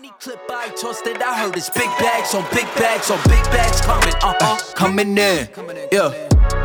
Money clip I tossed it. I heard it's big bags on big bags on big bags coming. Uh uh coming in. Yeah,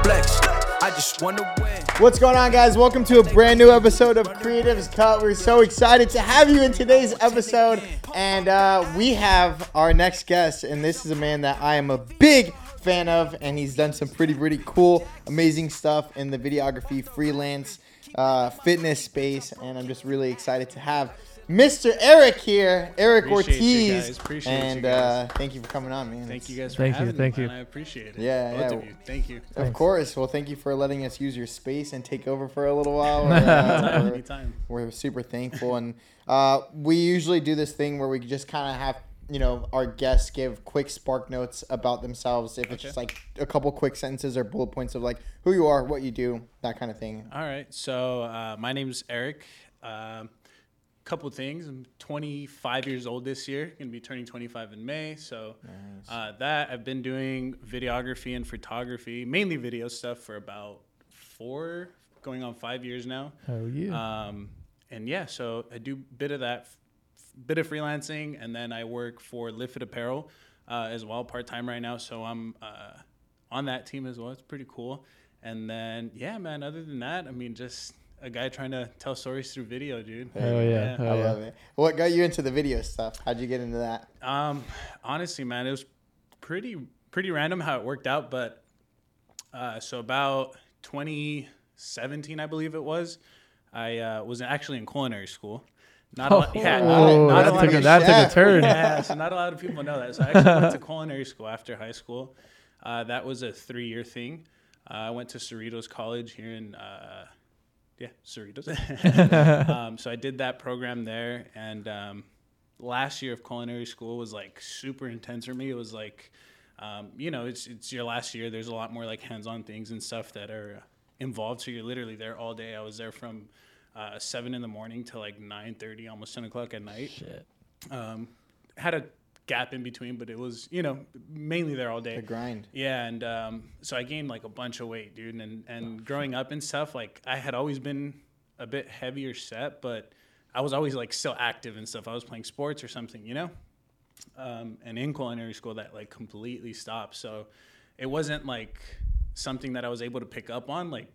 flex. I just wanna win. What's going on, guys? Welcome to a brand new episode of Creatives Cut. We're so excited to have you in today's episode. And uh, we have our next guest, and this is a man that I am a big fan of, and he's done some pretty, pretty cool, amazing stuff in the videography, freelance, uh, fitness space. And I'm just really excited to have Mr. Erik here, Erik Appreciate you Ortiz. guys. Appreciate you and guys. Uh, thank you for coming on, man. Thank you guys for Thank you, having thank me. you. man. I appreciate it. Yeah, Both yeah. of you. Thank you. Of course. Well, thank you for letting us use your space and take over for a little while. Uh, Anytime, we're- anytime. we're super thankful and uh, we usually do this thing where we just kind of have you know our guests give quick spark notes about themselves if it's just like a couple quick sentences or bullet points of like who you are what you do that kind of thing All right. So uh, my name's Erik. Um, couple things. I'm 25 years old this year. Gonna be turning 25 in May. So uh, that I've been doing videography and photography, mainly video stuff, for about four, going on five years now. Hell yeah. Um, and yeah, so I do a bit of that, bit of freelancing, and then I work for Live Fit Apparel uh, as well, part time right now. So I'm uh, on that team as well. It's pretty cool. And then yeah, man. Other than that, I mean, just a guy trying to tell stories through video, dude. Hell yeah. Hell i yeah. love it what got you into the video stuff how'd you get into that Um, honestly, man, it was pretty pretty random how it worked out. But uh, so about 2017, I believe it was, I uh, was actually in culinary school. Not a lot, yeah, Oh, not, not a that lot took a, that took a turn. yeah, so not a lot of people know that. So I actually went to culinary school after high school. Uh, that was a three-year thing. Uh, I went to Cerritos College here in, uh, yeah, Cerritos. um, so I did that program there, and um, last year of culinary school was like super intense for me. It was like, um, you know, it's it's your last year. There's a lot more like hands-on things and stuff that are involved. So you're literally there all day. I was there from uh, seven in the morning to like nine thirty, almost ten o'clock at night Shit. um, had a gap in between, but it was you know mainly there all day. the grind Yeah, and um, so I gained like a bunch of weight, dude. And and growing up and stuff, like I had always been a bit heavier set, but I was always like still active and stuff. I was playing sports or something, you know. Um, and in culinary school, that like completely stopped. So it wasn't like something that I was able to pick up on, like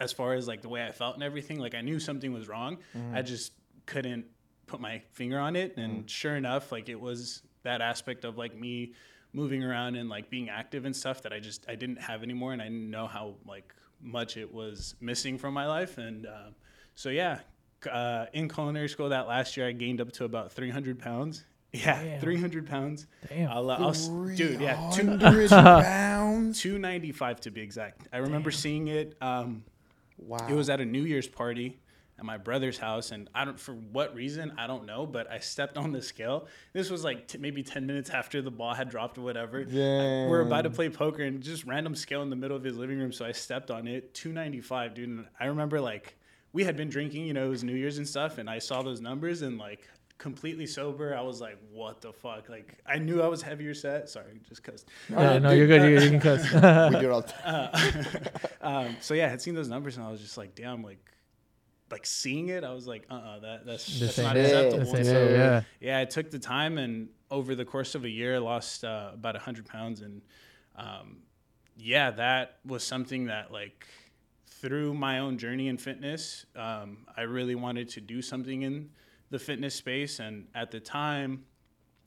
as far as like the way I felt and everything. Like I knew something was wrong. I just couldn't put my finger on it. And sure enough, like it was that aspect of like me moving around and like being active and stuff that I just I didn't have anymore, and I didn't know how like much it was missing from my life. And um, so yeah, uh, in culinary school that last year, I gained up to about 300 pounds. Yeah, Damn. 300 pounds. Damn. I'll, uh, I'll dude, yeah, two, 300 pounds 295 to be exact. I remember seeing it. Um, wow it was at a New Year's party at my brother's house, and I don't for what reason I don't know, but I stepped on the scale. This was like t- maybe ten minutes after the ball had dropped or whatever. Damn. We're about to play poker, and just random scale in the middle of his living room. So I stepped on it, two ninety five, dude. And I remember like we had been drinking, you know, it was New Year's and stuff, and I saw those numbers and like completely sober. I was like, what the fuck? Like I knew I was heavier set. Sorry, just cause. Yeah, no, you're good. You're good. You can cuss. we do it all the time um, so yeah, I had seen those numbers and I was just like, damn, like, like seeing it, I was like, uh, uh that that's, This that's not it. acceptable. This So, it, yeah. yeah, I took the time and over the course of a year, I lost uh, about hundred pounds, and um, yeah, that was something that like through my own journey in fitness, um, I really wanted to do something in the fitness space, and at the time.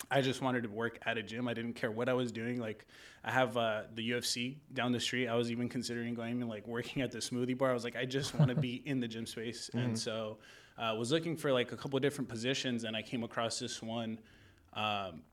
I just wanted to work at a gym. I didn't care what I was doing. Like, I have uh, the UFC down the street. I was even considering going and like working at the smoothie bar. I was like, I just want to be in the gym space, and so I uh, was looking for like a couple different positions, and I came across this one um,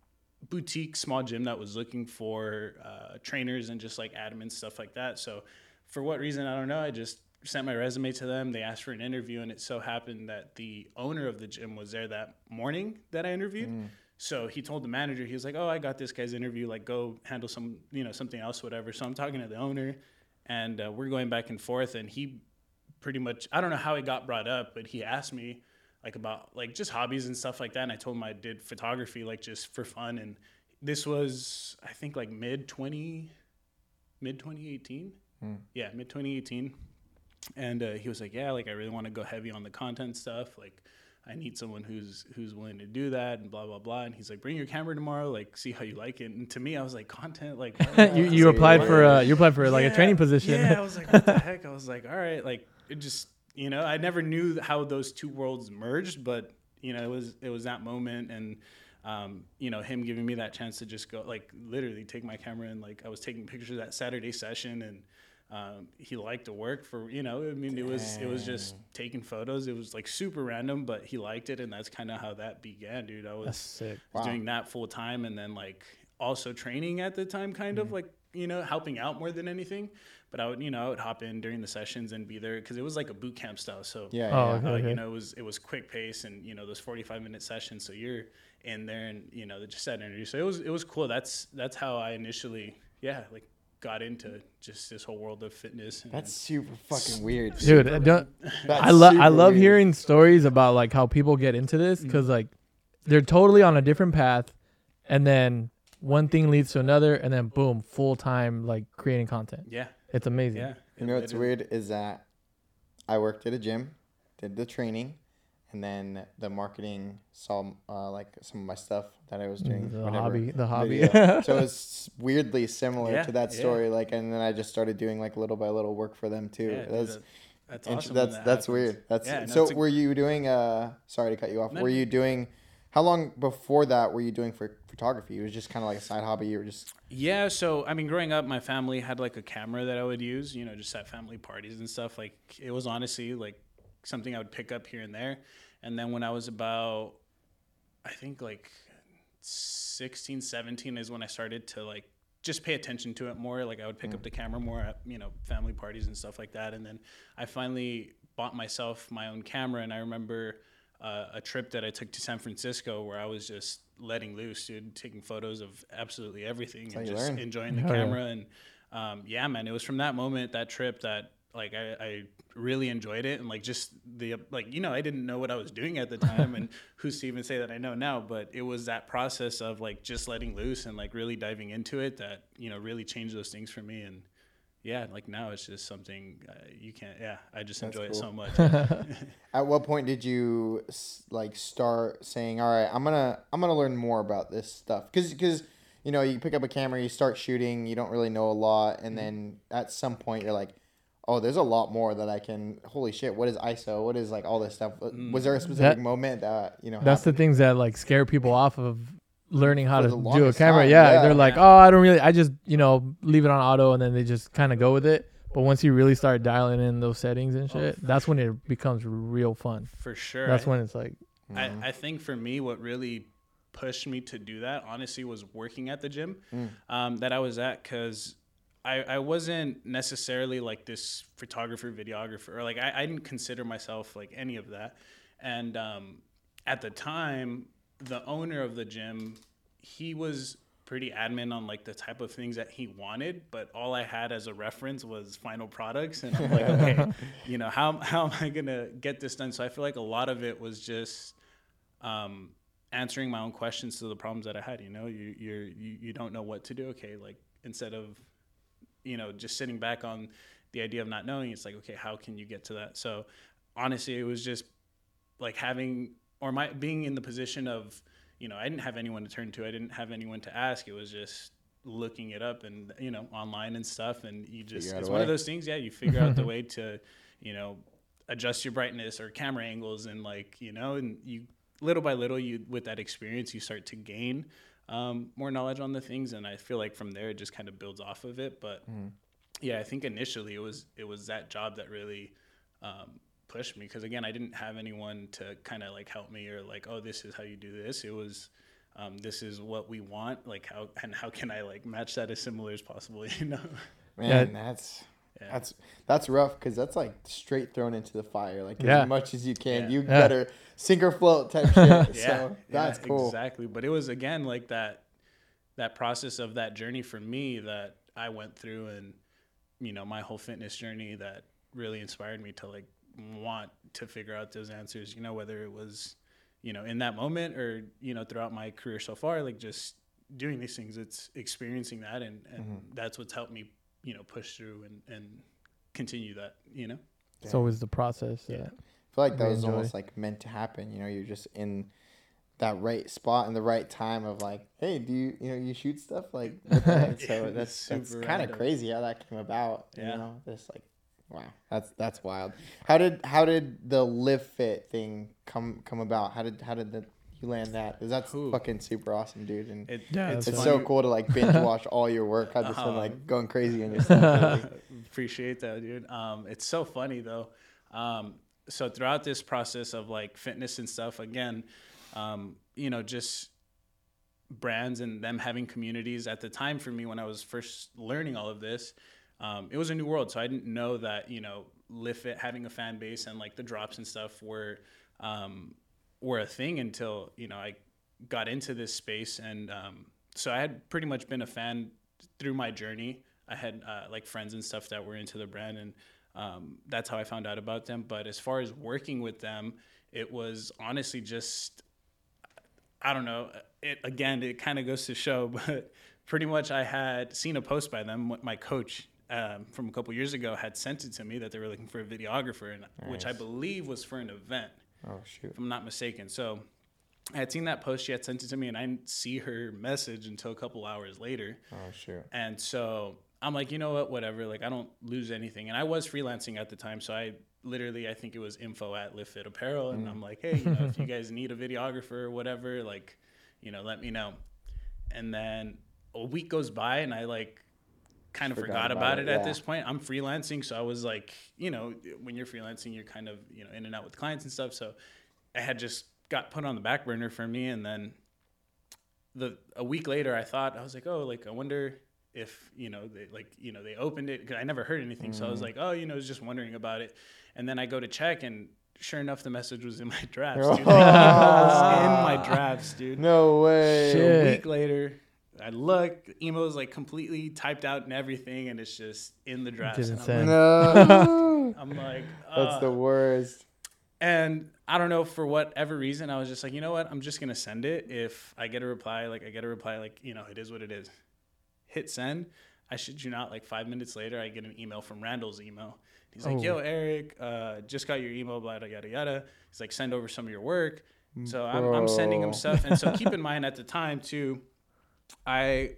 boutique small gym that was looking for uh, trainers and just like admin stuff like that. So, for what reason I don't know, I just sent my resume to them. They asked for an interview, and it so happened that the owner of the gym was there that morning that I interviewed. So he told the manager, he was like, "Oh, I got this guy's interview. Like, go handle some, you know, something else, whatever." So I'm talking to the owner, and uh, we're going back and forth, and he pretty much, I don't know how it got brought up, but he asked me like about like just hobbies and stuff like that, and I told him I did photography like just for fun, and this was I think like mid twenty, mid 2018, yeah, mid 2018, and uh, he was like, "Yeah, like I really want to go heavy on the content stuff, like." I need someone who's who's willing to do that and blah blah blah. And he's like, bring your camera tomorrow, like see how you like it. And to me, I was like, content, like you you applied for uh, you applied for like a training position. Yeah, I was like, what the heck? I was like, all right, like it just you know, I never knew how those two worlds merged, but you know, it was it was that moment and um, you know, him giving me that chance to just go like literally take my camera and like I was taking pictures that Saturday session and um, he liked to work for you know I mean it was it was just taking photos. It was like super random but he liked it and that's kind of how that began dude. I was That's sick. was doing that full time and then like also training at the time kind of like you know helping out more than anything. But i would you know i would hop in during the sessions and be there because it was like a boot camp style so Yeah, Oh, okay. uh, okay. you know it was it was quick pace and you know those 45 minute sessions so you're in there and you know just that energy so it was it was cool. That's that's how i initially yeah like got into just this whole world of fitness and That's super fucking weird. Dude, I don't, I love I love weird. hearing stories about like how people get into this mm. because like they're totally on a different path, and then one thing leads to another, and then boom, full time like creating content. yeah It's amazing. yeah You know what's weird is that I worked at a gym, did the training, and then the marketing saw uh, like some of my stuff that I was doing. The whatever, hobby, the hobby. video. so was weirdly similar Yeah, to that yeah. story. Like, and then I just started doing like little by little work for them too. yeah, that's that's awesome that's that that's weird. That's Yeah, no, so. it's a- were you doing? Uh, sorry to cut you off. No, were you doing? How long before that were you doing for photography? It was just kind of like a side hobby. You were just Yeah, so I mean, growing up, my family had like a camera that I would use, you know, just at family parties and stuff. Like it was honestly like something I would pick up here and there. And then when I was about, I think like 16, 17 is when I started to like just pay attention to it more. Like I would pick up the camera more at, you know, family parties and stuff like that. And then I finally bought myself my own camera. And I remember uh, a trip that I took to San Francisco where I was just letting loose, dude, taking photos of absolutely everything how and just learn. enjoying the Hell yeah. camera. And um, yeah, man, it was from that moment, that trip, that like I, I really enjoyed it and like just the like you know I didn't know what I was doing at the time and who's to even say that I know now but it was that process of like just letting loose and like really diving into it that you know really changed those things for me and yeah like now it's just something uh, you can't yeah I just That's enjoy it so much At what point did you like start saying, "All right, I'm gonna I'm gonna learn more about this stuff"? Because because you know you pick up a camera, you start shooting, you don't really know a lot, Mm-hmm. and then at some point you're like, "Oh, there's a lot more that I can." Holy shit! What is ISO? What is like all this stuff? Was there a mm. specific That- moment that you know? That's the things that like scare people off of learning how to do a camera. yeah, yeah. they're like, Yeah. oh, I don't really. I just you know leave it on auto, and then they just kind of go with it. But once you really start dialing in those settings and oh, shit, that's when it becomes real fun. for sure That's I- when it's like, I, mm. I think for me, what really pushed me to do that, honestly, was working at the gym mm. um, that I was at because I, I wasn't necessarily like this photographer, videographer, or like I, I didn't consider myself like any of that. And um, at the time, the owner of the gym, he was pretty adamant on like the type of things that he wanted, but all I had as a reference was final products, and I'm like, okay, you know, how how am I gonna get this done? So I feel like a lot of it was just um, answering my own questions to the problems that I had. You know, you you're, you you don't know what to do. Okay, like instead of you know just sitting back on the idea of not knowing, it's like okay, how can you get to that? So honestly, it was just like having or my being in the position of you know I didn't have anyone to turn to. I didn't have anyone to ask. It was just looking it up and you know online and stuff and you just Figure it's one of those things yeah you figure out the way to you know adjust your brightness or camera angles and like you know and you little by little you with that experience you start to gain um, more knowledge on the things and i feel like from there it just kind of builds off of it but yeah i think initially it was it was that job that really um, pushed me because again i didn't have anyone to kind of like help me or like oh this is how you do this. It was um, this is what we want like how and how can i like match that as similar as possible you know? Man, Yeah. that's Yeah. that's that's rough because that's like straight thrown into the fire. Like Yeah. as much as you can, Yeah. you better sink or float type shit. yeah, so that's cool. Exactly. But it was again like that that process of that journey for me that I went through and you know, my whole fitness journey that really inspired me to like want to figure out those answers, you know, whether it was, you know, in that moment or, you know, throughout my career so far, like just doing these things, it's experiencing that and, and Mm-hmm. that's what's helped me, you know, push through and, and continue that, you know? it's always the process. Yeah. that- feel like that was enjoy. almost like meant to happen. You know, you're just in that right spot in the right time of like, hey, do you you know you shoot stuff like with so that's that's kind of crazy how that came about. Yeah. You know, this like wow, that's that's wild. How did how did the live fit thing come come about? How did how did the you land that? 'Cause that's Ooh. fucking super awesome, dude. And It, Yeah, it's, it's so cool to like binge watch all your work. I've just been Uh-huh. like going crazy on your stuff. lately. Appreciate that, dude. Um, it's so funny though. Um, so throughout this process of like fitness and stuff, again, um, you know, just brands and them having communities at the time for me when I was first learning all of this, um, it was a new world. So I didn't know that, you know, Lift having a fan base and like the drops and stuff were, um, were a thing until, you know, I got into this space. And, um, so I had pretty much been a fan through my journey. I had uh, like friends and stuff that were into the brand, and um, that's how I found out about them. But as far as working with them, it was honestly just I don't know. It again, it kind of goes to show, but pretty much I had seen a post by them. My coach um, from a couple years ago had sent it to me that they were looking for a videographer, and which I believe was for an event, Oh shoot. if I'm not mistaken. So I had seen that post. She had sent it to me, and I didn't see her message until a couple hours later. Oh shoot. And so I'm like, you know what, whatever. Like, I don't lose anything. And I was freelancing at the time. So I literally, I think it was info at Live Fit Apparel. And I'm mm. like, hey, you know, if you guys need a videographer or whatever, like, you know, let me know. And then a week goes by and I like kind of Forgot forgot, about about, it, it, at yeah. this point. I'm freelancing. So I was like, you know, when you're freelancing, you're kind of, you know, in and out with clients and stuff. So I had just got put on the back burner for me. And then the a week later, I thought I was like, oh, like I wonder if you know they like you know they opened it because I never heard anything, so I Mm-hmm. was like, oh, you know, I was just wondering about it, and then I go to check and. Sure enough, the message was in my drafts, dude. The email was in my drafts, dude. No way. Shit. A week later, I look, the email is like completely typed out and everything, and it's just in the drafts. Didn't And I'm send. like, No. I'm like, That's the worst. and I don't know for whatever reason, I was just like, you know what? I'm just gonna send it. If I get a reply, like I get a reply, like you know, it is what it is. Hit send. I should you not like five minutes later, I get an email from Randall's email. He's like, Oh. "Yo, Erik, uh, just got your email, blah blah yada yada." He's like, "Send over some of your work." So I'm, I'm sending him stuff, and so keep in mind at the time too, I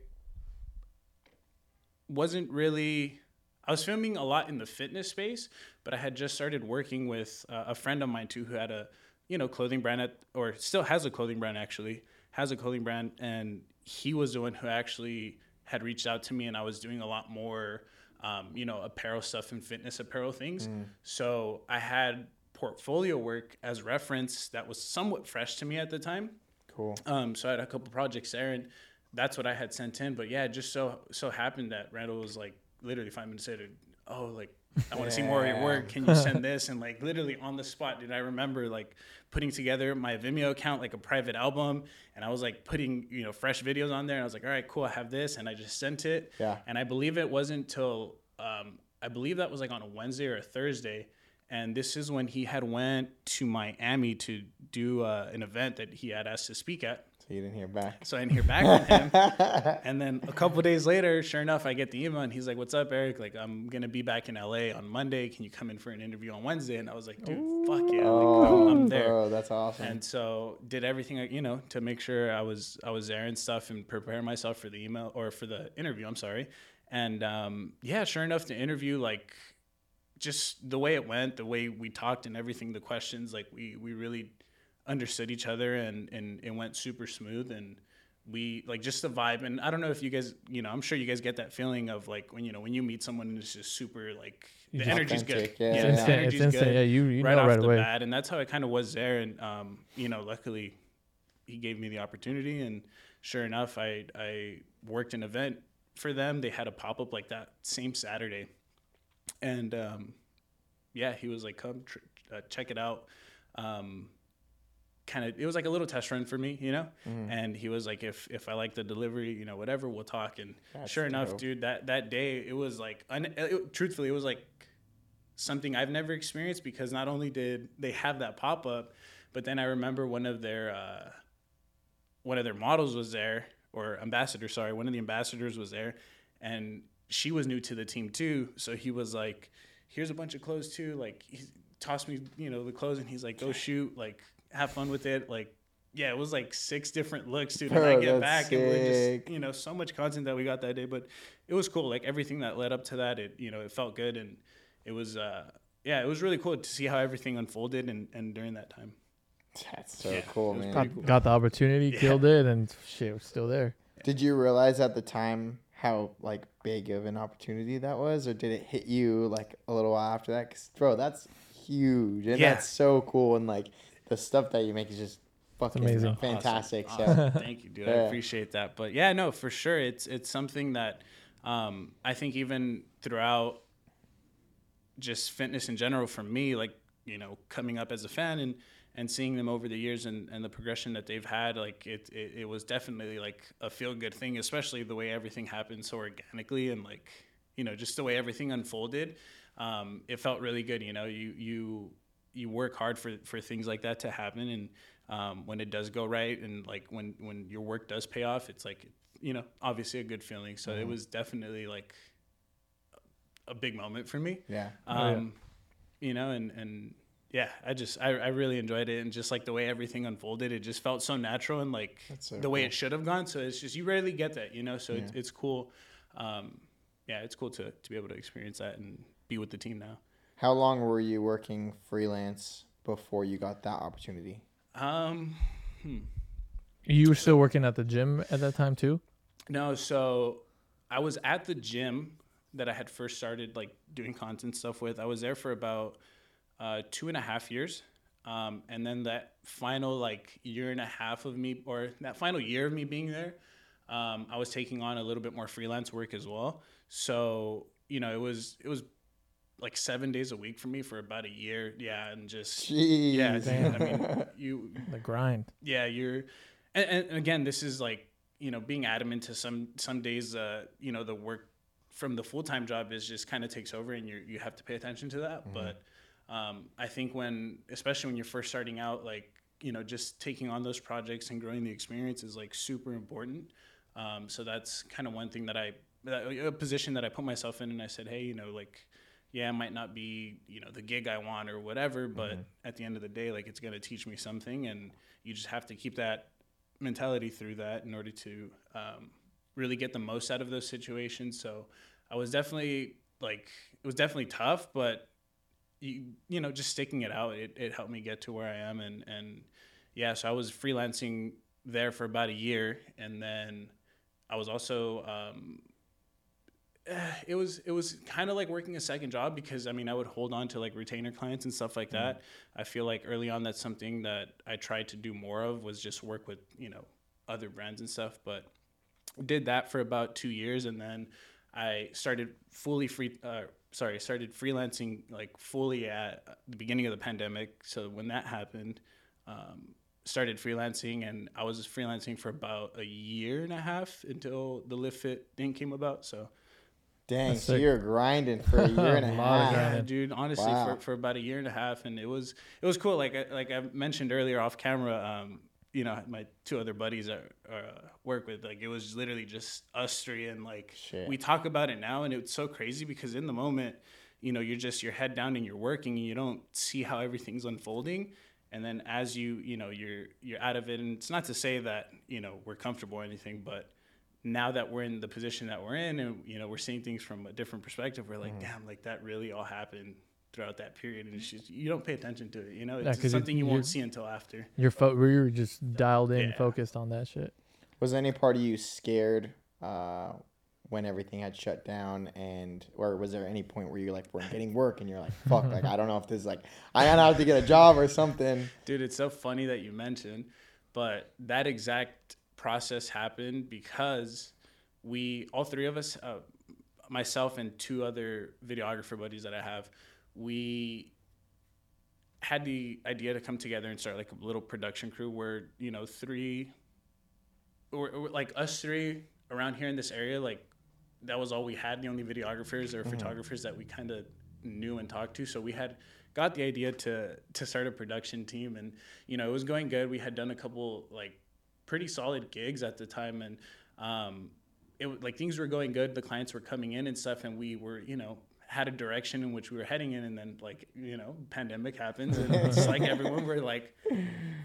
wasn't really. I was filming a lot in the fitness space, but I had just started working with uh, a friend of mine too, who had a, you know, clothing brand at, or still has a clothing brand actually, has a clothing brand, and he was the one who actually had reached out to me, and I was doing a lot more, um, you know, apparel stuff and fitness apparel things. So I had portfolio work as reference that was somewhat fresh to me at the time. Cool. Um, so I had a couple projects there, and that's what I had sent in. But yeah, it just so so happened that Randall was like literally five minutes later. Oh, like I want to see more of your work. Can you send this? And like literally on the spot, did I remember like putting together my Vimeo account like a private album, and I was like putting you know fresh videos on there, and I was like, all right, cool, I have this, and I just sent it. Yeah. And I believe it wasn't till um, I believe that was like on a Wednesday or a Thursday. And this is when he had went to Miami to do uh, an event that he had asked to speak at. So you didn't hear back. So I didn't hear back from him. and then a couple days later, sure enough, I get the email and he's like, "What's up, Erik? Like, I'm gonna be back in LA on Monday. Can you come in for an interview on Wednesday?" And I was like, "Dude, fuck yeah, like, I'm, I'm there." Bro, that's awesome. And so did everything you know to make sure I was I was there and stuff and prepare myself for the email or for the interview. I'm sorry. And um, yeah, sure enough, the interview like just the way it went, the way we talked and everything, the questions like we we really understood each other and and it went super smooth and we like just the vibe and I don't know if you guys you know I'm sure you guys get that feeling of like when you know when you meet someone and it's just super like the just- energy's good Authentic, yeah, yeah, yeah. the It's instant. Energy's instant. good Yeah, you you right know off right the away. bat, and that's how it kind of was there. And um, you know, luckily, he gave me the opportunity, and sure enough, I I worked an event for them. They had a pop up like that same Saturday, and um, yeah, he was like, "Come tr- uh, check it out." Um, kind of it was like a little test run for me you know Mm-hmm. and he was like if if i like the delivery you know whatever we'll talk and That's sure enough dope. dude that that day it was like un, it, truthfully it was like something I've never experienced because not only did they have that pop up, but then I remember one of their uh, one of their models was there or ambassador, sorry, one of the ambassadors was there, and she was new to the team too. So he was like, "Here's a bunch of clothes too. Like, he's, tossed me, you know, the clothes, and he's like, "Go shoot, like have fun with it." Like, yeah, it was like six different looks, dude. And I get that's back, and we're just, you know, so much content that we got that day, but it was cool. Like everything that led up to that, it, you know, it felt good, and it was, uh, yeah, it was really cool to see how everything unfolded, and and during that time. That's so Yeah, cool, man. pretty Got, got the opportunity, killed it, and shit, was still there. Did you realize at the time how like big of an opportunity that was, or did it hit you like a little while after that? Cause bro, that's huge, and Yeah. that's so cool, and like the stuff that you make is just fucking amazing. fantastic. Awesome. So Awesome. Thank you, dude. I appreciate that. But yeah, no, for sure, it's it's something that um, I think even throughout just fitness in general for me, like you know, coming up as a fan and and seeing them over the years and, and the progression that they've had, like it, it, it was definitely like a feel good thing, especially the way everything happened so organically and like, you know, just the way everything unfolded. Um, it felt really good. You know, you, you, you work hard for, for things like that to happen. And um, when it does go right and like when, when your work does pay off, it's like, you know, obviously a good feeling. So it was definitely like a big moment for me yeah, Oh, yeah. um, you know, and and yeah, I just I, I really enjoyed it, and just like the way everything unfolded, it just felt so natural and like so the way it should have gone. So it's just you rarely get that, you know. So it's, it's cool. Um, yeah, it's cool to to be able to experience that and be with the team now. How long were you working freelance before you got that opportunity? Um, You were still working at the gym at that time too. No, so I was at the gym that I had first started like doing content stuff with. I was there for about uh, two and a half years. Um, and then that final like year and a half of me, or that final year of me being there, um, I was taking on a little bit more freelance work as well. So you know, it was it was like seven days a week for me for about a year. Yeah, and just Jeez. yeah, dude, I mean, you The grind. yeah you're and, and again this is like you know being adamant to some some days uh you know the work from the full-time job is just kind of takes over and you you have to pay attention to that but um i think when especially when you're first starting out like you know just taking on those projects and growing the experience is like super important um so that's kind of one thing that i that, a position that i put myself in and i said hey you know like yeah, it might not be, you know, the gig I want or whatever, but at the end of the day, like it's going to teach me something and you just have to keep that mentality through that in order to um, really get the most out of those situations. So I was definitely like, it was definitely tough, but you, you know, just sticking it out, it, it helped me get to where I am. And, and yeah, so I was freelancing there for about a year. And then I was also, um, it was it was kind of like working a second job because I mean I would hold on to like retainer clients and stuff like that. I feel like early on that's something that I tried to do more of was just work with you know other brands and stuff. But did that for about two years and then I started fully free. Uh, sorry, started freelancing like fully at the beginning of the pandemic. So when that happened. Um, started freelancing and I was freelancing for about a year and a half until the Live Fit thing came about. So Dang, That's so sick. you're grinding for a year and a A lot of half. yeah, dude. Honestly, Wow. for, for about a year and a half, and it was it was cool. Like I, like I mentioned earlier off camera, um, you know, my two other buddies I uh, work with, like it was literally just us three, and like Shit. we talk about it now, and it's so crazy because in the moment, you know, you're just your head down and you're working, and you don't see how everything's unfolding. And then as you you know you're you're out of it, and it's not to say that you know we're comfortable or anything, but now that we're in the position that we're in and you know we're seeing things from a different perspective we're like Mm-hmm. damn like that really all happened throughout that period and it's just you don't pay attention to it you know Yeah, it's 'cause it- something you you're- won't see until after Your fo- we were just dialed in, Yeah. focused on that shit. Was any part of you scared uh, when everything had shut down, and or was there any point where you like weren't getting work and you're like, fuck, like I don't know if this is like I gotta have to get a job or something. dude it's so funny that you mentioned but that exact process happened because we all three of us uh, myself and two other videographer buddies that i have we had the idea to come together and start like a little production crew where you know three or, or like us three around here in this area like that was all we had the only videographers or photographers that we kind of knew and talked to. So we had got the idea to to start a production team and you know it was going good. We had done a couple like pretty solid gigs at the time and um it like things were going good the clients were coming in and stuff and we were you know had a direction in which we were heading in and then like you know pandemic happens and it's like everyone we're like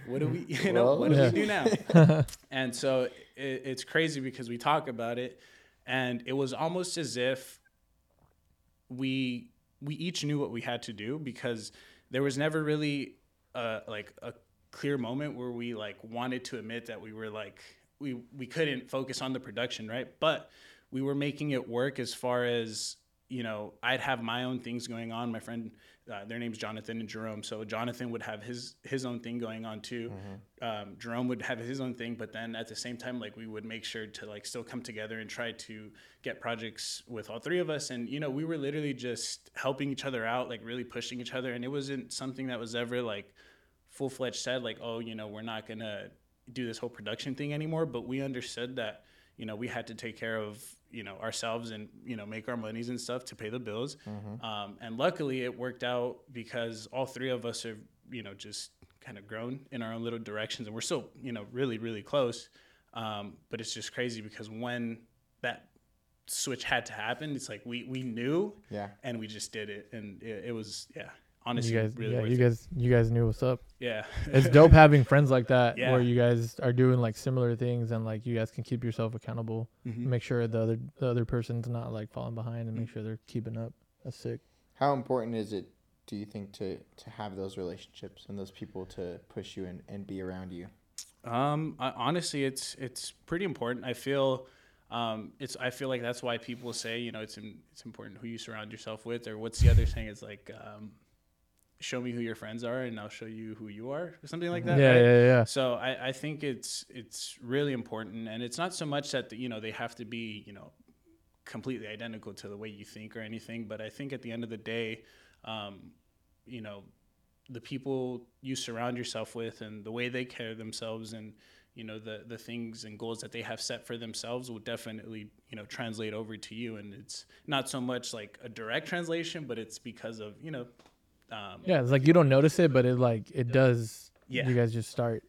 what do we you know Well, what do yeah. we do now and so it, it's crazy because we talk about it and it was almost as if we we each knew what we had to do because there was never really uh like a clear moment where we like wanted to admit that we were like we we couldn't focus on the production right? But we were making it work as far as you know i'd have my own things going on. My friend uh, their name's jonathan and jerome. So jonathan would have his his own thing going on too. Um, jerome would have his own thing but then at the same time like we would make sure to like still come together and try to get projects with all three of us. And you know we were literally just helping each other out like really pushing each other. And it wasn't something that was ever like full-fledged said like oh you know we're not gonna do this whole production thing anymore but we understood that you know we had to take care of you know ourselves and you know make our monies and stuff to pay the bills. Um, and luckily it worked out because all three of us are you know just kind of grown in our own little directions and we're still you know really really close. Um, but it's just crazy because when that switch had to happen it's like we we knew Yeah. and we just did it and it, it was yeah honestly You guys, really yeah, worth you it. guys, you guys knew what's up. yeah It's dope having friends like that Yeah. where you guys are doing like similar things and like you guys can keep yourself accountable. Mhm. Make sure the other the other person's not like falling behind and make Mm. sure they're keeping up. That's sick. How important is it, do you think, to to have those relationships and those people to push you and, and be around you? Um, I, honestly, it's it's pretty important. I feel, um, it's I feel like that's why people say you know it's im- it's important who you surround yourself with, or what's the other thing? It's like, um, show me who your friends are, and I'll show you who you are, or something like that. yeah, right? yeah, yeah. So I, I think it's it's really important, and it's not so much that the, you know they have to be you know completely identical to the way you think or anything, but I think at the end of the day, um, you know, the people you surround yourself with and the way they carry themselves and you know the the things and goals that they have set for themselves will definitely you know translate over to you, and it's not so much like a direct translation, but it's because of you know. Um, Yeah, it's like you don't notice it, but it like it does. Yeah. You guys just start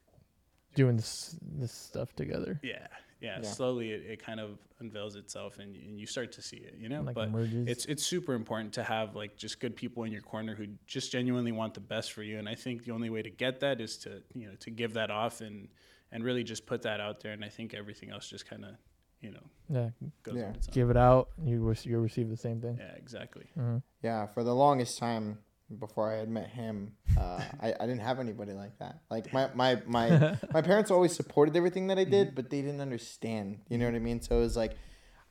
doing this this stuff together. Yeah, yeah. Yeah. Slowly, it, it kind of unveils itself, and, and you start to see it. You know, Like but emerges. it's it's super important to have like just good people in your corner who just genuinely want the best for you. And I think the only way to get that is to you know to give that off and and really just put that out there. And I think everything else just kind of you know Yeah, goes Yeah. on its own. give it out. You re- you receive the same thing. Yeah, exactly. hmm Yeah, for the longest time before I had met him, uh, I, I didn't have anybody like that. Like my my my, my parents always supported everything that I did, mm-hmm. but they didn't understand. You know what I mm-hmm. mean? So it was like,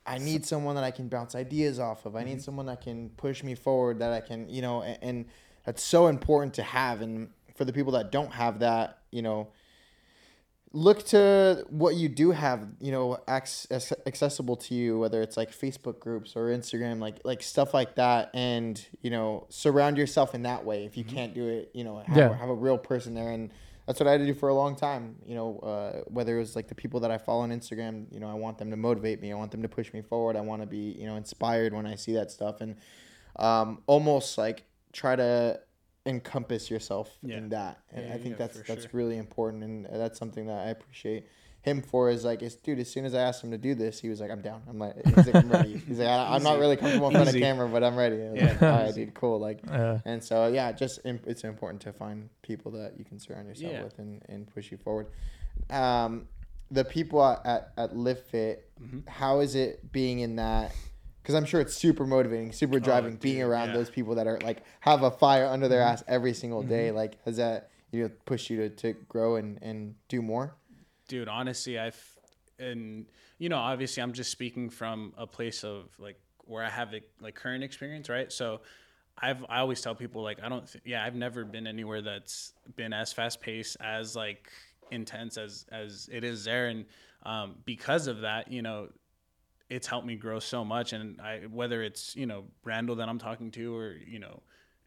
I need someone that I can bounce ideas off of. I need mm-hmm. someone that can push me forward. That I can, you know, and, and that's so important to have. And for the people that don't have that, you know, look to what you do have you know access, accessible to you whether it's like facebook groups or instagram like like stuff like that and you know surround yourself in that way if you can't do it you know have, Yeah. have a real person there and that's what i had to do for a long time you know uh, whether it was like the people that i follow on instagram you know i want them to motivate me i want them to push me forward i want to be you know inspired when i see that stuff and um, almost like try to encompass yourself Yeah. in that and Yeah, i think yeah, that's that's sure. really important and that's something that i appreciate him for is like, is dude. As soon as I asked him to do this, he was like, "I'm down. I'm like, he's like, I'm ready." He's like, I, "I'm not really comfortable in front of camera, but I'm ready." Yeah. like, All right, dude, cool. Like, Uh, and so yeah, just im- it's important to find people that you can surround yourself Yeah. with and, and push you forward. Um, the people at at, at Live Fit, Mhm. how is it being in that? Because I'm sure it's super motivating, super driving, being dude, around yeah. those people that are like have a fire under their Mhm. ass every single day. Like, has that you know pushed you to, to grow and, and do more? dude honestly i've and you know obviously i'm just speaking from a place of like where i have like current experience right so i've i always tell people like i don't th- yeah i've never been anywhere that's been as fast paced as like intense as as it is there and um because of that you know it's helped me grow so much. And i whether it's you know randall that i'm talking to or you know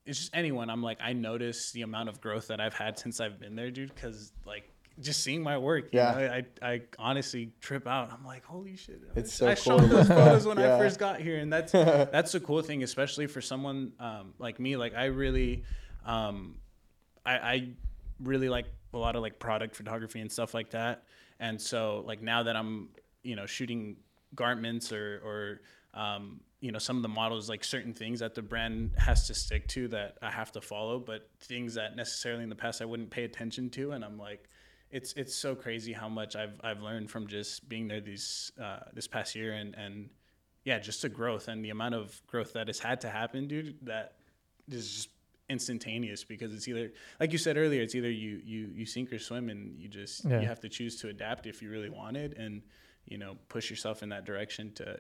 it's just anyone i'm like i notice the amount of growth that i've had since i've been there dude because like just seeing my work you Yeah. know, I, I honestly trip out. I'm like holy shit It's I- so i cool showed those photos when Yeah. i first got here. And that's that's the cool thing especially for someone um, like me like i really um, I, I really like a lot of like product photography and stuff like that. And so like now that i'm you know shooting garments or or um, you know some of the models like certain things that the brand has to stick to that I have to follow, but things that necessarily in the past I wouldn't pay attention to, and I'm like, it's it's so crazy how much I've I've learned from just being there these uh, this past year and and yeah, just the growth and the amount of growth that has had to happen, dude. That is just instantaneous because it's either like you said earlier, it's either you you you sink or swim, and you just Yeah. you have to choose to adapt if you really want it, and you know push yourself in that direction to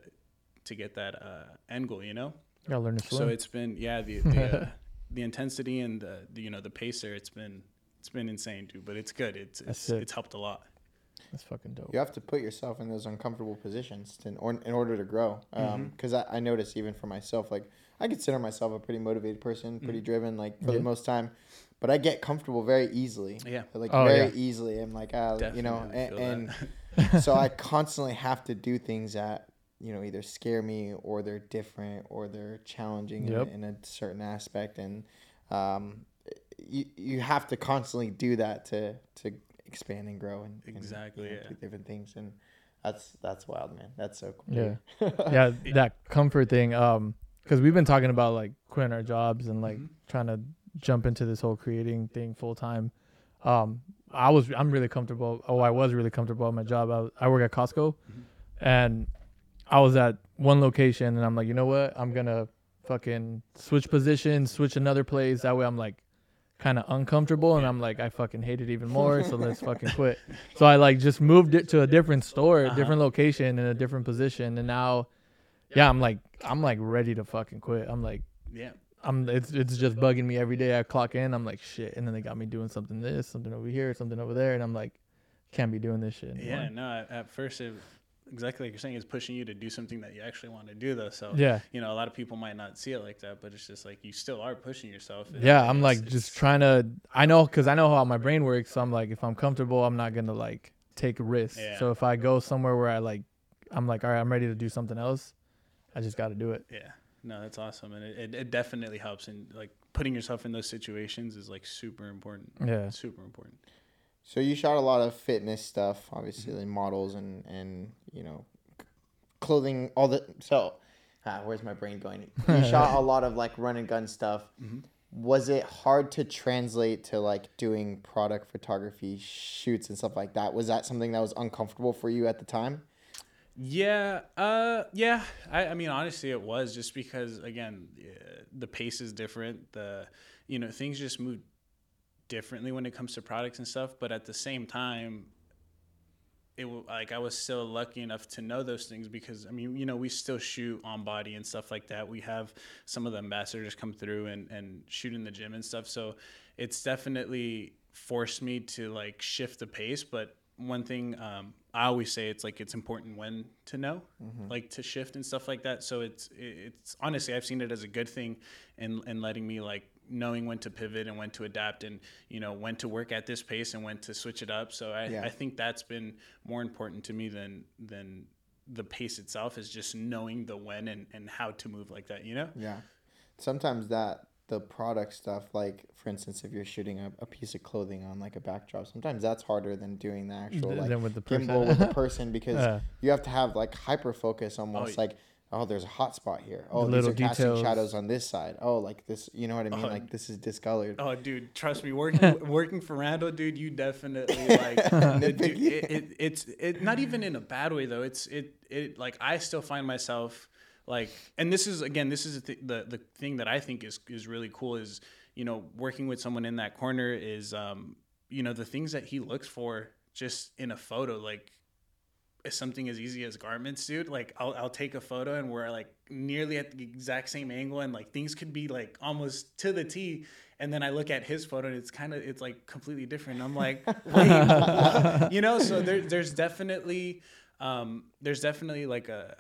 to get that uh, end goal. You know. Gotta learn to swim. So it's been yeah the the, uh, the intensity and the, the you know the pacer. It's been it's been insane, dude. But it's good. It's it's, sick. it's helped a lot. That's fucking dope. You have to put yourself in those uncomfortable positions to, or, in order to grow. Mm-hmm. Because I, I notice even for myself, like I consider myself a pretty motivated person, pretty Mm-hmm. driven, like for Yeah. the most time. But I get comfortable very easily. Yeah. Like Oh, very yeah. easily. I'm like, ah, you know, and, and so I constantly have to do things that you know either scare me or they're different or they're challenging Yep. in, in a certain aspect, and um, you you have to constantly do that to to expand and grow and and, Exactly, you know, yeah. do different things and. That's that's wild, man. That's so cool. Yeah. yeah, that comfort thing. Um, because we've been talking about like quitting our jobs and like trying to jump into this whole creating thing full time. Um, I was I'm really comfortable. Oh, I was really comfortable at my job. I, I work at Costco, mm-hmm. and I was at one location, and I'm like, you know what? I'm gonna fucking switch positions, switch another place. That way, I'm like kind of uncomfortable, and I'm like, I fucking hate it even more. So let's fucking quit. So I like just moved it to a different store, a different uh-huh. location, in a different position, and now, yeah, I'm like, I'm like ready to fucking quit. I'm like, Yeah. I'm it's it's just bugging me every day. I clock in, I'm like shit, and then they got me doing something this, something over here, something over there, and I'm like, can't be doing this shit. Anymore. Yeah, no. At, at first, it, exactly like you're saying, it's pushing you to do something that you actually want to do, though. So Yeah. you know, a lot of people might not see it like that, but it's just like you still are pushing yourself. and Yeah, I'm like just trying to. I know because I know how my brain works. So I'm like, if I'm comfortable, I'm not gonna like take risks. Yeah. So if I go somewhere where I like, I'm like, all right, I'm ready to do something else. I just got to do it. Yeah, no, that's awesome, and it, it, it definitely helps. And like putting yourself in those situations is like super important. Yeah. super important. So you shot a lot of fitness stuff, obviously, like models and and you know, clothing, all the. So, ah, where's my brain going? You shot a lot of like run and gun stuff. Was it hard to translate to like doing product photography shoots and stuff like that? Was that something that was uncomfortable for you at the time? Yeah, uh, yeah. I, I mean, honestly, it was just because again, uh, the pace is different. The you know things just move differently when it comes to products and stuff. But at the same time, it like I was still lucky enough to know those things because I mean, you know, we still shoot on body and stuff like that. We have some of the ambassadors come through and and shoot in the gym and stuff. So it's definitely forced me to like shift the pace, but one thing um, I always say it's like it's important when to know, like to shift and stuff like that. So it's it's honestly I've seen it as a good thing, and in letting me like knowing when to pivot and when to adapt and you know when to work at this pace and when to switch it up. So I, Yeah. I think that's been more important to me than than the pace itself is just knowing the when and, and how to move like that. You know? Yeah. Sometimes that the product stuff, like for instance, if you're shooting a, a piece of clothing on like a backdrop, sometimes that's harder than doing the actual Th- like than with the gimbal person. with the person because Yeah. you have to have like hyper focus almost oh, yeah. like oh there's a hot spot here oh The these little are casting shadows on this side oh like this you know what I mean Oh, like this is discolored Oh, dude, trust me, working working for Randall, dude, you definitely like it, dude, it, it, it's it not even in a bad way though. It's it it like I still find myself like, and this is again, this is the the the thing that I think is is really cool is you know working with someone in that corner is um you know the things that he looks for just in a photo like something as easy as garments, dude. Like I'll I'll take a photo and we're like nearly at the exact same angle and like things could be like almost to the T. And then I look at his photo and it's kind of it's like completely different. I'm like, wait, you know. So there, there's definitely um, there's definitely like a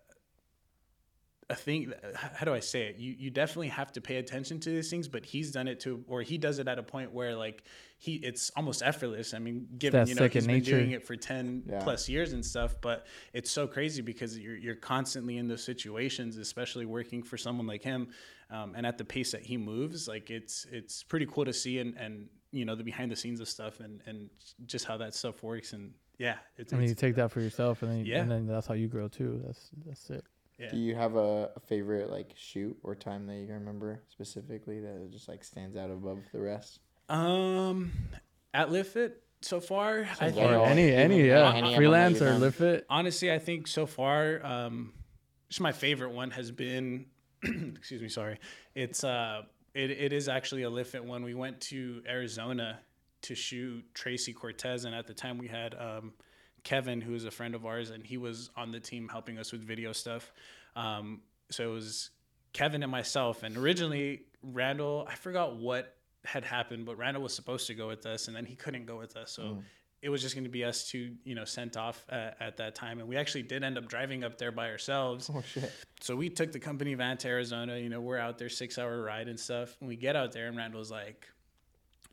a thing how do i say it you you definitely have to pay attention to these things but he's done it to or he does it at a point where like he it's almost effortless i mean given that you know he's second been nature. doing it for 10 Yeah. plus years and stuff but it's so crazy because you're you're constantly in those situations especially working for someone like him um, and at the pace that he moves like it's it's pretty cool to see and and you know the behind the scenes of stuff and and just how that stuff works and yeah it's, I mean, you take that for yourself, and then Yeah. and then that's how you grow too. That's that's it. Yeah. Do you have a, a favorite like shoot or time that you remember specifically that just like stands out above the rest? Um, at Live Fit so far, I think Or any any yeah, yeah, any freelance or you've Live Fit. honestly, I think so far, um, just my favorite one has been, excuse me, sorry. It's uh, it, it is actually a Live Fit one. We went to Arizona to shoot Tracy Cortez, and at the time we had um, Kevin, who is a friend of ours, and he was on the team helping us with video stuff. Um, so it was Kevin and myself, and originally Randall, I forgot what had happened, but Randall was supposed to go with us, and then he couldn't go with us, so it was just going to be us two, you know, sent off at, at that time, and we actually did end up driving up there by ourselves. Oh shit! So we took the company van to Arizona. You know, we're out there six hour ride and stuff. And we get out there, and Randall's like,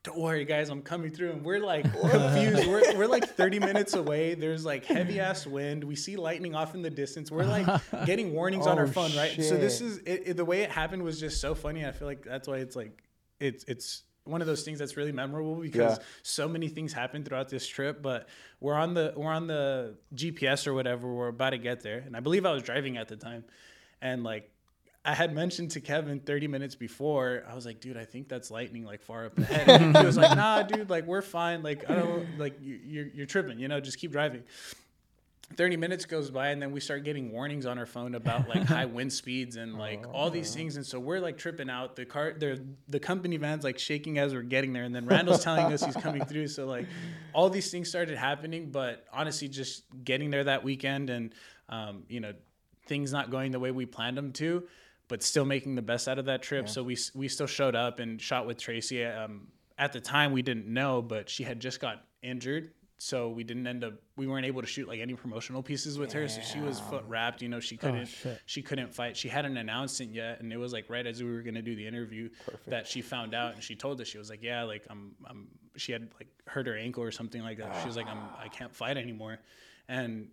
"Don't worry, guys, I'm coming through." And we're like confused. we're, we're like 30 minutes away. There's like heavy ass wind. We see lightning off in the distance. We're like getting warnings on our Oh, phone, right? So this is it, it- the way it happened was just so funny. I feel like that's why it's like it's it's one of those things that's really memorable because Yeah. so many things happened throughout this trip. But we're on the we're on the GPS or whatever. We're about to get there, and I believe I was driving at the time, and like. I had mentioned to Kevin 30 minutes before, I was like, dude, I think that's lightning like far up ahead. And he was like, nah, dude, like we're fine. Like, I don't like you, you're, you're tripping, you know, just keep driving. 30 minutes goes by and then we start getting warnings on our phone about like high wind speeds and like all these things and so we're like tripping out the car the the company van's like shaking as we're getting there and then Randall's telling us he's coming through so like all these things started happening but honestly just getting there that weekend and um, you know things not going the way we planned them to but still making the best out of that trip. So we we still showed up and shot with Tracy um, at the time we didn't know but she had just got injured. So we didn't end up we weren't able to shoot like any promotional pieces with her. So she was foot wrapped you know she couldn't shit. she couldn't fight. She hadn't announced it yet and it was like right as we were going to do the interview that she found out and she told us. She was like yeah like i'm i'm she had like hurt her ankle or something like that. She was like i'm i can't fight anymore. And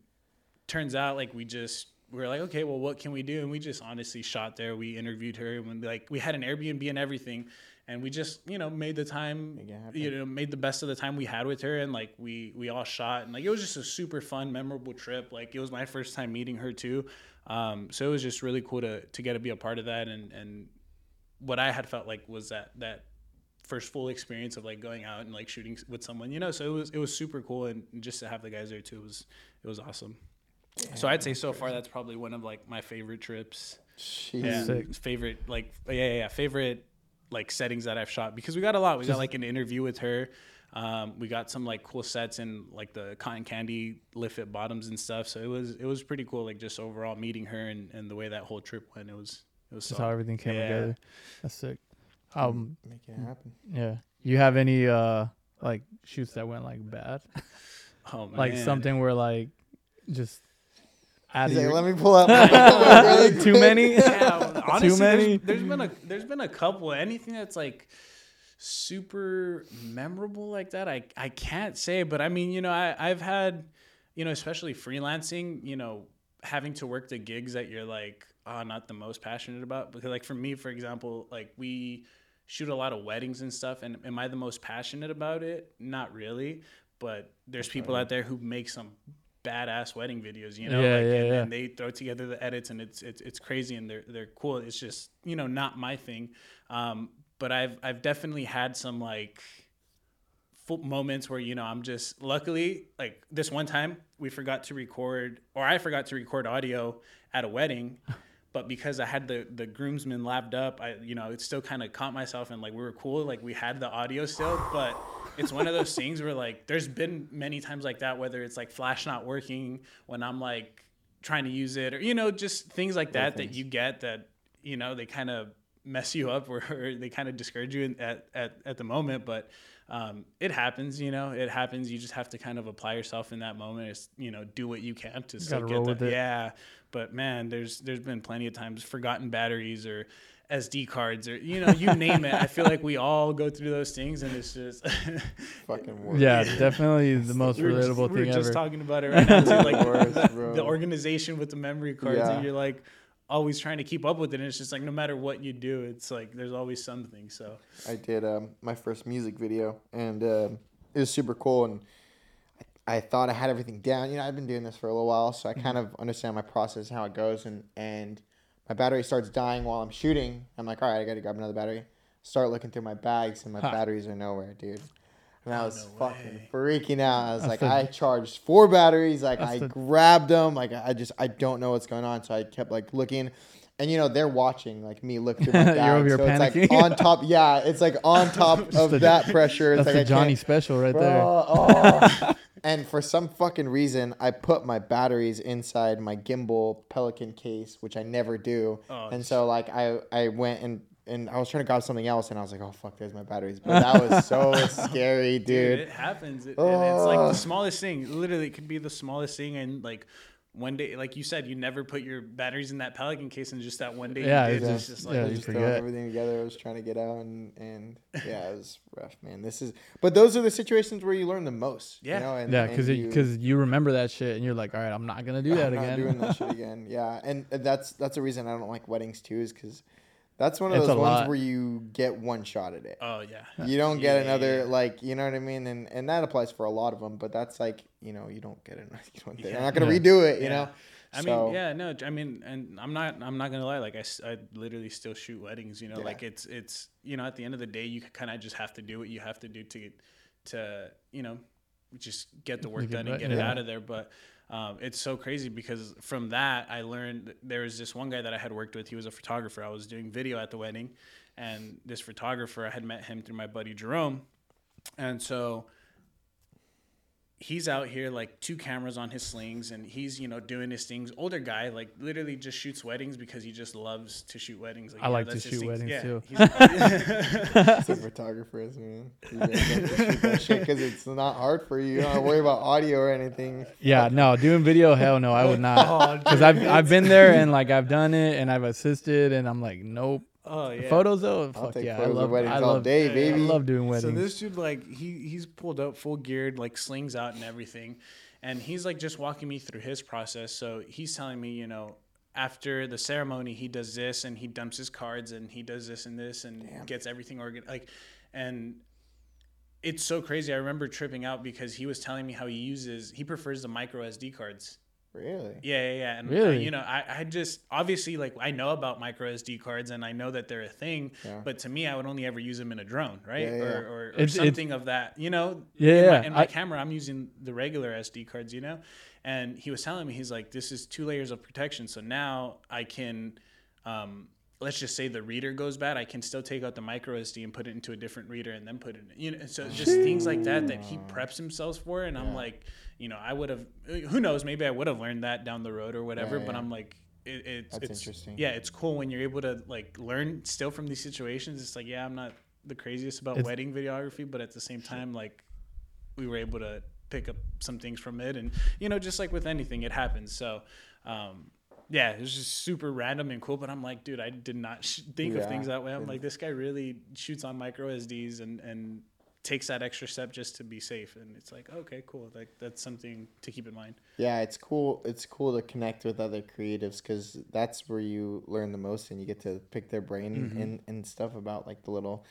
turns out like we just we were like okay well what can we do? And we just honestly shot there. We interviewed her and when like we had an airbnb and everything. And we just you know made the time Make it happen. you know made the best of the time we had with her. And like we we all shot. And like it was just a super fun memorable trip. Like it was my first time meeting her too. Um so it was just really cool to to get to be a part of that. And and what i had felt like was that that first full experience of like going out and like shooting with someone you know? So it was it was super cool. And just to have the guys there too was it was awesome so i'd say so far that's probably one of like my favorite trips Jeez. favorite like yeah, yeah yeah favorite like settings that i've shot because we got a lot we got like an interview with her um, we got some like cool sets in like the cotton candy lift it bottoms and stuff so it was it was pretty cool like just overall meeting her and, and the way that whole trip went it was it was Just how everything came Yeah. together. That's sick. Um, Make it happen. yeah. You have any uh like shoots that went like bad? oh, man. like something where like just out He's of like, your, let me pull out my phone really too quick." many. yeah, honestly, Too many. There's, there's been a there's been a couple. Anything that's like super memorable like that, I I can't say. But I mean, you know, I I've had, you know, especially freelancing, you know, having to work the gigs that you're like, oh, not the most passionate about. Because like for me, for example, like we shoot a lot of weddings and stuff, and am I the most passionate about it? Not really. But there's people out there who make some badass wedding videos, you know, Yeah, like, yeah, and, yeah. and they throw together the edits and it's it's it's crazy and they're they're cool. It's just you know not my thing, um, but I've I've definitely had some like full moments where you know I'm just luckily like this one time we forgot to record or I forgot to record audio at a wedding. But because I had the the groomsmen lapped up, I you know it still kind of caught myself and like we were cool, like we had the audio still. But it's one of those things where like there's been many times like that, whether it's like flash not working when I'm like trying to use it or you know just things like that that you get that you know they kind of mess you up or, or they kind of discourage you in, at, at at the moment but um, it happens you know it happens you just have to kind of apply yourself in that moment it's you know do what you can to still get roll that with it. yeah but man there's there's been plenty of times forgotten batteries or SD cards or you know you name it I feel like we all go through those things and it's just Fucking work. Yeah, definitely the most we were just, relatable we're thing just talking about it right now too, like Worst, the, the organization with the memory cards Yeah. and you're like always trying to keep up with it and it's just like no matter what you do it's like there's always something so I did um, my first music video, and um, it was super cool. And I thought I had everything down. You know, I've been doing this for a little while, so I mm-hmm. kind of understand my process, how it goes, and and my battery starts dying while I'm shooting. I'm like, all right, I got to grab another battery. Start looking through my bags, and my Ha. batteries are nowhere, dude. And I oh, was no fucking freaking out. I was That's like, the- I charged four batteries. Like, I the- grabbed them. Like, I just, I don't know what's going on. So I kept like looking, and you know, they're watching like me look through my You're bag. over here so it's like on top. Yeah, it's like on top of the- that pressure. It's That's like the Johnny special right Bro, there. oh. and for some fucking reason, I put my batteries inside my gimbal Pelican case, which I never do. Oh, and so like I I went and and I was trying to grab something else, and I was like, oh fuck, there's my batteries. But that was so scary, Dude, dude. it happens. It, and it's like Oh. the smallest thing. Literally, it could be the smallest thing, and like one day, like you said, you never put your batteries in that Pelican case, and just that one day, Yeah, you it's did. just- It's just like, yeah, you just throwing everything together. I was trying to get out, and and yeah, it was rough, man. This is, but those are the situations where you learn the most. Yeah. you know? and, Yeah, and because you- because you remember that shit and you're like, all right, I'm not gonna do that I'm not again. doing that shit again. Yeah, and that's that's a reason I don't like weddings too, is because that's one of It's those ones lot. where you get one shot at it. oh yeah, You don't get Yeah, another yeah. like you know what I mean, and and that applies for a lot of them. But that's like you know you don't get it. You don't, they're Yeah. not gonna Yeah. redo it. You Yeah. know. I So- mean, yeah, no, I mean, and I'm not, I'm not gonna lie. Like I, I literally still shoot weddings. You know, Yeah. like it's, it's, you know, at the end of the day, you kind of just have to do what you have to do to, to, you know, just get the work Make done and bet- get it out of there. But um, it's so crazy because from that, I learned there was this one guy that I had worked with. He was a photographer. I was doing video at the wedding, and this photographer, I had met him through my buddy Jerome, and so he's out here like two cameras on his slings and he's you know doing his things older guy like literally just shoots weddings because he just loves to shoot weddings I you know, like to that's his shoot weddings, yeah, too. he's- Some photographers, man. You guys have to shoot that shit because it's not hard for you. You don't have to worry about audio or anything. Yeah, no, doing video, hell no, I would not. Oh, because I've I've been there and like I've done it and I've assisted and I'm like, nope. Oh yeah Photos though, I'll fuck take yeah, I photos love of weddings I all love, day, yeah, I baby. love doing weddings. So this dude, like, he he's pulled up full geared, like slings out and everything, and he's like just walking me through his process. So he's telling me, you know, after the ceremony, he does this and he dumps his cards and he does this and this and Damn. gets everything organized. Like, and it's so crazy. I remember tripping out because he was telling me how he uses he prefers the micro SD cards. Really? Yeah, yeah, yeah. And uh, Really? you know, I, I just obviously like I know about micro SD cards and I know that they're a thing, Yeah. but to me, I would only ever use them in a drone, right? Yeah, yeah. Or, or, or It's- it's- something of that. You know, Yeah, In yeah, my, in my I- camera, I'm using the regular SD cards. You know, and he was telling me he's like, this is two layers of protection. So now I can. Um, Let's just say the reader goes bad. I can still take out the micro SD and put it into a different reader and then put it. In, you know, so just things like that that he preps himself for, and I'm like, you know, I would have. Who knows? Maybe I would have learned that down the road or whatever. Yeah, But. I'm like, it, it's That's it's, interesting. Yeah, it's cool when you're able to like learn still from these situations. It's like, yeah, I'm not the craziest about It's- wedding videography, but at the same time, like we were able to pick up some things from it, and you know, just like with anything, it happens. So. Um, yeah, it was just super random and cool, but I'm like, dude, I did not sh- think Yeah. of things that way. I'm like, this guy really shoots on micro SDs and and takes that extra step just to be safe, and it's like, okay, cool, like that's something to keep in mind. Yeah, it's cool. It's cool to connect with other creatives because that's where you learn the most, and you get to pick their brain Mm-hmm. and, and stuff about like the little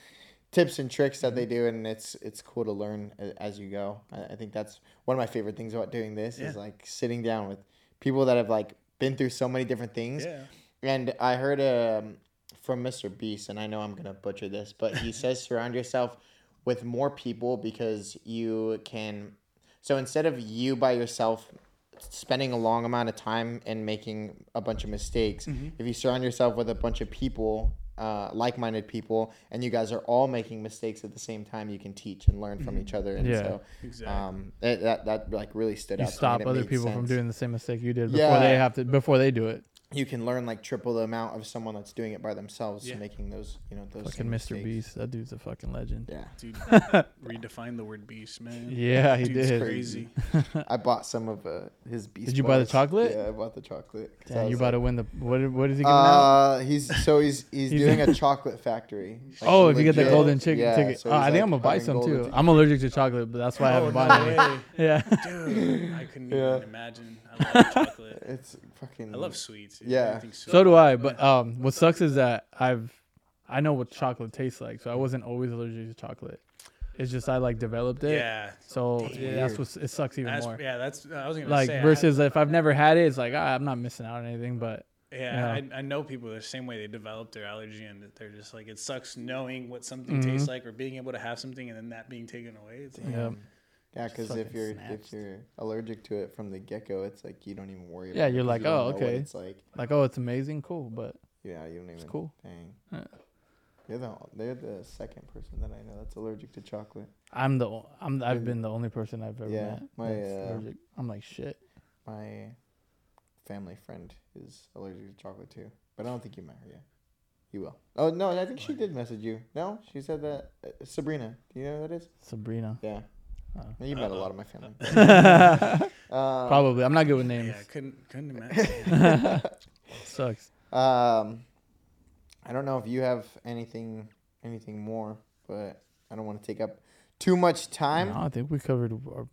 tips and tricks that they do, and it's it's cool to learn as you go. I, I think that's one of my favorite things about doing this is like sitting down with people that have like been through so many different things. Yeah. And I heard um, from Mr. Beast, and I know I'm gonna butcher this, but he says surround yourself with more people because you can. So instead of you by yourself spending a long amount of time and making a bunch of mistakes, Mm-hmm. if you surround yourself with a bunch of people, uh, like-minded people, and you guys are all making mistakes at the same time, you can teach and learn from each other. And Yeah. so, Exactly. um, that, that that like really stood you out. to me, stop other made people from doing the same mistake you did before Yeah. they have to before they do it. You can learn like triple the amount of someone that's doing it by themselves Yeah. making those you know those Fucking Mr. mistakes. Beast, that dude's a fucking legend. yeah Dude, redefine the word beast, man. Yeah, he Dude's did. crazy. i bought some of uh, his beast Did you buy the chocolate? yeah i bought the chocolate I Damn, you was about to win the what? What is he giving out? uh he's so he's he's, He's- doing a chocolate factory Like, Oh, if you get the golden chicken Yeah, ticket, so oh, I he's, think I'm gonna buy some too. ticket. I'm allergic to chocolate, but that's why I haven't Oh, bought no any. way. Yeah, Dude, I couldn't Yeah. even imagine. I love chocolate. it's fucking I love sweets. dude. Yeah. Everything's sweet. so do I. But um, what sucks is that I've I know what chocolate tastes like, so I wasn't always allergic to chocolate. It's just I like developed it. Yeah. So yeah, that's what it sucks even That's, more. yeah, that's I was gonna Like say I- versus if I've never had it, it's like ah, I'm not missing out on anything. But Yeah, I, I know people the same way they develop their allergy, and that they're just like it sucks knowing what something Mm-hmm. tastes like or being able to have something and then that being taken away. It's like, yeah, Yeah, because if you're snaps. if you're allergic to it from the get go, it's like you don't even worry. Yeah, about it Yeah, you're 'cause like, you oh, okay. It's like like oh, it's amazing, cool, but yeah, you don't even. It's cool. Dang. Yeah. You're the they're the second person that I know that's allergic to chocolate. I'm the I'm I've been the only person I've ever Yeah, met. my, that's uh, allergic. I'm like shit. My family friend is allergic to chocolate too, but I don't think you met her yet. You will. Oh no, I think she did message you. No, she said that uh, Sabrina. Do you know who that is? Sabrina. Yeah. You met a lot of my family. Probably. Um, I'm not good with names. yeah, couldn't couldn't imagine. Sucks. Um, I don't know if you have anything anything more, but I don't want to take up too much time. No, I think we covered our,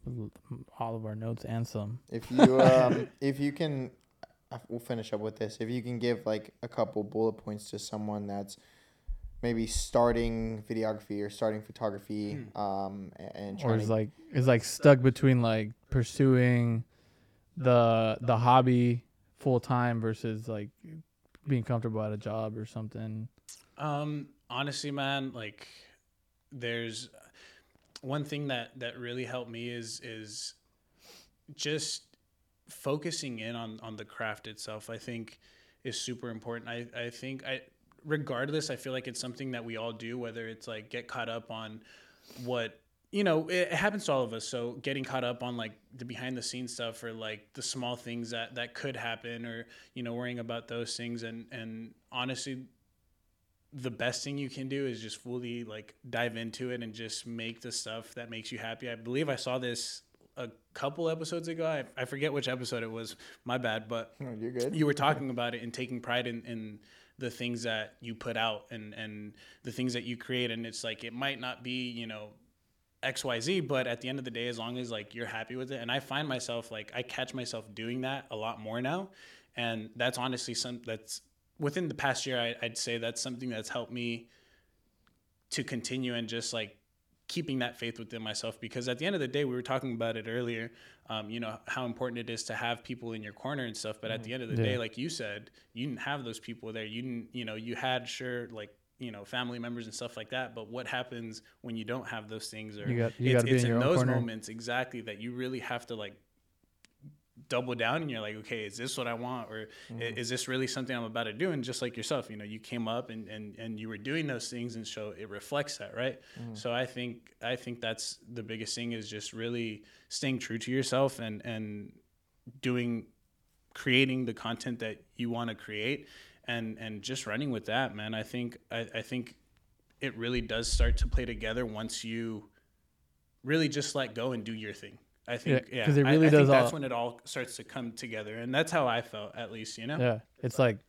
all of our notes and some. If you um, if you can, uh, we'll finish up with this. If you can give like a couple bullet points to someone that's maybe starting videography or starting photography, um, a- and or is to like is like stuck between like pursuing the the hobby full time versus like being comfortable at a job or something. Um, honestly, man, like there's one thing that that really helped me is is just focusing in on on the craft itself. I think is super important. I I think I regardless, I feel like it's something that we all do, whether it's like get caught up on what you know it, happens to all of us. So getting caught up on like the behind the scenes stuff or like the small things that that could happen or you know worrying about those things. And and honestly the best thing you can do is just fully like dive into it and just make the stuff that makes you happy. I believe i saw this a couple episodes ago. I, I forget which episode it was. My bad. But Oh, you're good. you were talking about it and taking pride in, in the things that you put out and, and the things that you create. And it's like it might not be you know xyz but at the end of the day as long as like you're happy with it. And i find myself like i catch myself doing that a lot more now. And that's honestly some that's within the past year I, i'd say that's something that's helped me to continue and just like keeping that faith within myself because at the end of the day we were talking about it earlier um, you know how important it is to have people in your corner and stuff but at the end of the Yeah. day like you said you didn't have those people there you didn't you know you had sure like you know family members and stuff like that but what happens when you don't have those things or You got- you it's, it's in own those corner. moments exactly that you really have to like double down and you're like okay is this what i want? Or i- mm-hmm. is this really something i'm about to do? And just like yourself you know you came up and and, and you were doing those things and so it reflects that right? Mm-hmm. So i think i think that's the biggest thing is just really staying true to yourself and and doing creating the content that you want to create and and just running with that man. I think I, I think it really does start to play together once you really just let go and do your thing i think Yeah, yeah, 'cause it I- really I, does think that's when it all starts to come together and that's how i felt at least you know Yeah, it's like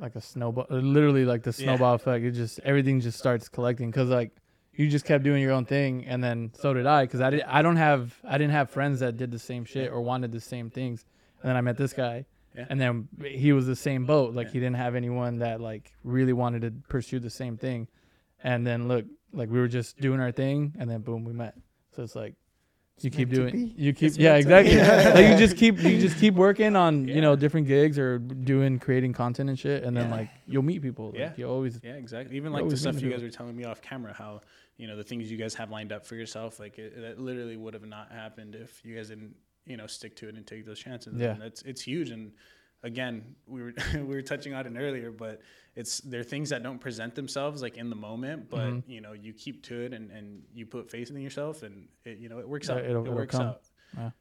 like a snowball, literally like the Yeah. snowball effect. It just everything just starts collecting because like you just kept doing your own thing, and then so did I. Because I did, I don't have I didn't have friends that did the same shit or wanted the same things, and then I met this guy. Yeah. And then he was the same boat. Like Yeah. he didn't have anyone that like really wanted to pursue the same thing. And then look, like we were just doing our thing, and then boom, we met. So it's like you keep doing, you keep, yeah, exactly. like you just keep, you just keep working on, you know, different gigs or doing, creating content and shit, and then like you'll meet people. Like, Yeah. you always, Yeah, exactly. Even like the stuff you guys were telling me off camera, how you know the things you guys have lined up for yourself, like it, that literally would have not happened if you guys didn't, you know, stick to it and take those chances. Yeah. and that's it's huge. And again, we were we were touching on it earlier, but it's there are things that don't present themselves like in the moment, but Mhm. you know you keep to it and and you put faith in yourself, and it you know it works Yeah, out. it'll- it it'll works come. out.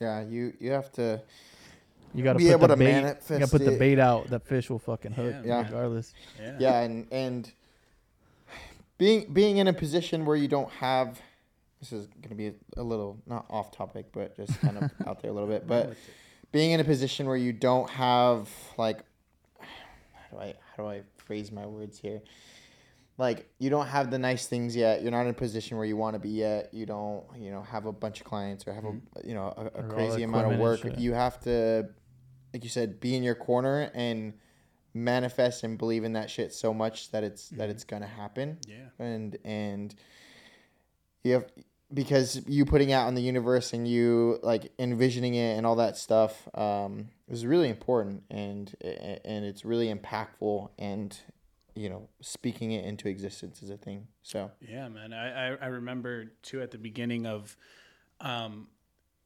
Yeah, you you have to. you gotta Be put able the to bait, you gotta put the bait out. That fish will fucking hook, Yeah. Yeah. regardless. Yeah. yeah and and being being in a position where you don't have this is going to be a little not off topic but just kind of out there a little bit but being in a position where you don't have like how do i how do i phrase my words here? Like you don't have the nice things yet. You're not in a position where you want to be yet. You don't you know have a bunch of clients or have a you know a, a crazy amount of work. you have to like you said be in your corner and manifest and believe in that shit so much that it's that it's gonna happen. Yeah. and and you have because you putting out in the universe and you like envisioning it and all that stuff um, is really important and and it's really impactful and you know speaking it into existence is a thing. So. Yeah man. I i, remember too at the beginning of um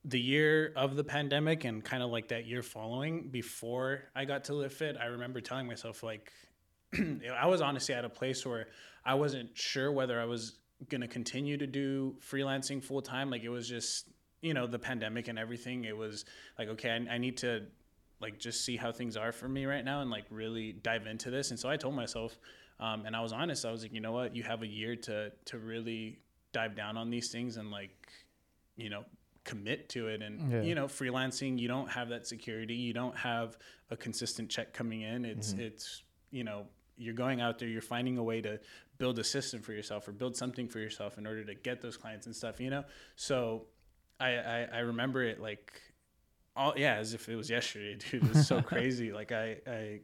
the year of the pandemic and kind of like that year following before i got to Live Fit i remember telling myself like i was honestly at a place where i wasn't sure whether i was going to continue to do freelancing full time like it was just you know the pandemic and everything it was like okay I, I need to like just see how things are for me right now and like really dive into this. And so I told myself, um, and I was honest. I was like, you know what, you have a year to to really dive down on these things and like, you know, commit to it. And yeah. you know, freelancing, you don't have that security. You don't have a consistent check coming in. It's mm-hmm. it's you know you're going out there you're finding a way to build a system for yourself or build something for yourself in order to get those clients and stuff you know so I, I, I remember it like all yeah, as if it was yesterday, dude. It was so crazy. Like I I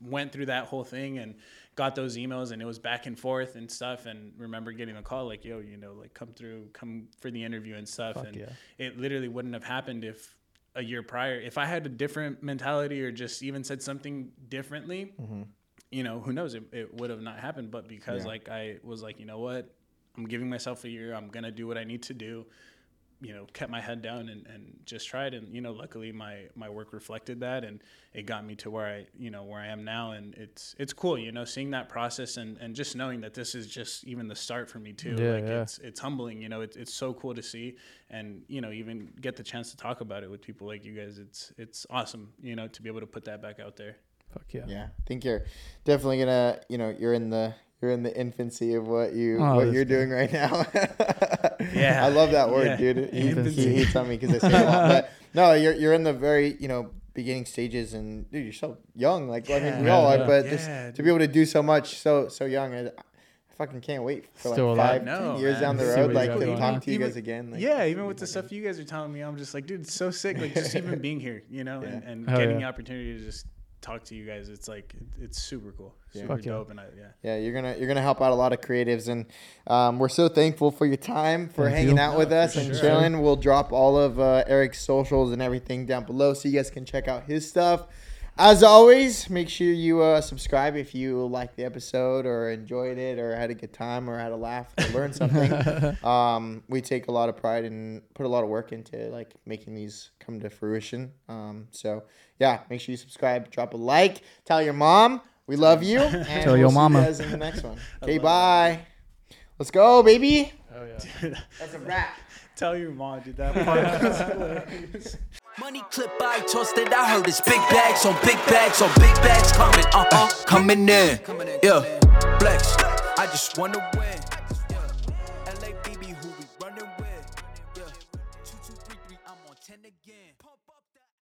went through that whole thing and got those emails and it was back and forth and stuff and remember getting a call like yo you know like come through come for the interview and stuff Fuck and yeah. it literally wouldn't have happened if a year prior if i had a different mentality or just even said something differently mm-hmm. You know who knows? It, it would have not happened but because yeah. like i was like you know what? I'm giving myself a year. I'm gonna do what i need to do you know kept my head down and, and just tried. And you know luckily my my work reflected that and it got me to where I you know where I am now. And it's it's cool you know seeing that process and and just knowing that this is just even the start for me too. Yeah, like yeah. it's it's humbling you know it, it's so cool to see and you know even get the chance to talk about it with people like you guys. It's it's awesome you know to be able to put that back out there fuck yeah yeah I think you're definitely gonna you know you're in the you're in the infancy of what you oh, what you're good. doing right now. yeah, I love that word, yeah. dude. He, he, hates on me because I say it a lot, but no, you're you're in the very you know beginning stages, and dude, you're so young. Like yeah. I mean, we all are, but just to be able to do so much so so young, I, I fucking can't wait for Still like five no, years man. down the road, like to talk to you guys again. Like, yeah, even with the stuff you guys are telling me, I'm just like, dude, it's so sick. Like just even being here, you know, and, and getting the opportunity to just talk to you guys. It's like it's super cool, yeah. super dope, and I, yeah. Yeah, you're gonna you're gonna help out a lot of creatives, and um, we're so thankful for your time for Thank hanging you. out no, with us and sure. chilling. We'll drop all of uh, Erik's socials and everything down below, so you guys can check out his stuff. As always, make sure you uh, subscribe if you liked the episode or enjoyed it or had a good time or had a laugh or learned something. um, we take a lot of pride and put a lot of work into like making these come to fruition. Um, so yeah, make sure you subscribe, drop a like, tell your mom we love you, and tell we'll your mama. See you guys in the next one. Okay, bye. It. Let's go, baby. Oh yeah, that's a wrap. Tell your mom, dude. That part Money clip I tossed it. I heard it's big bags on big bags on big bags coming. Uh uh, coming in. Yeah, flex. I just wanna win.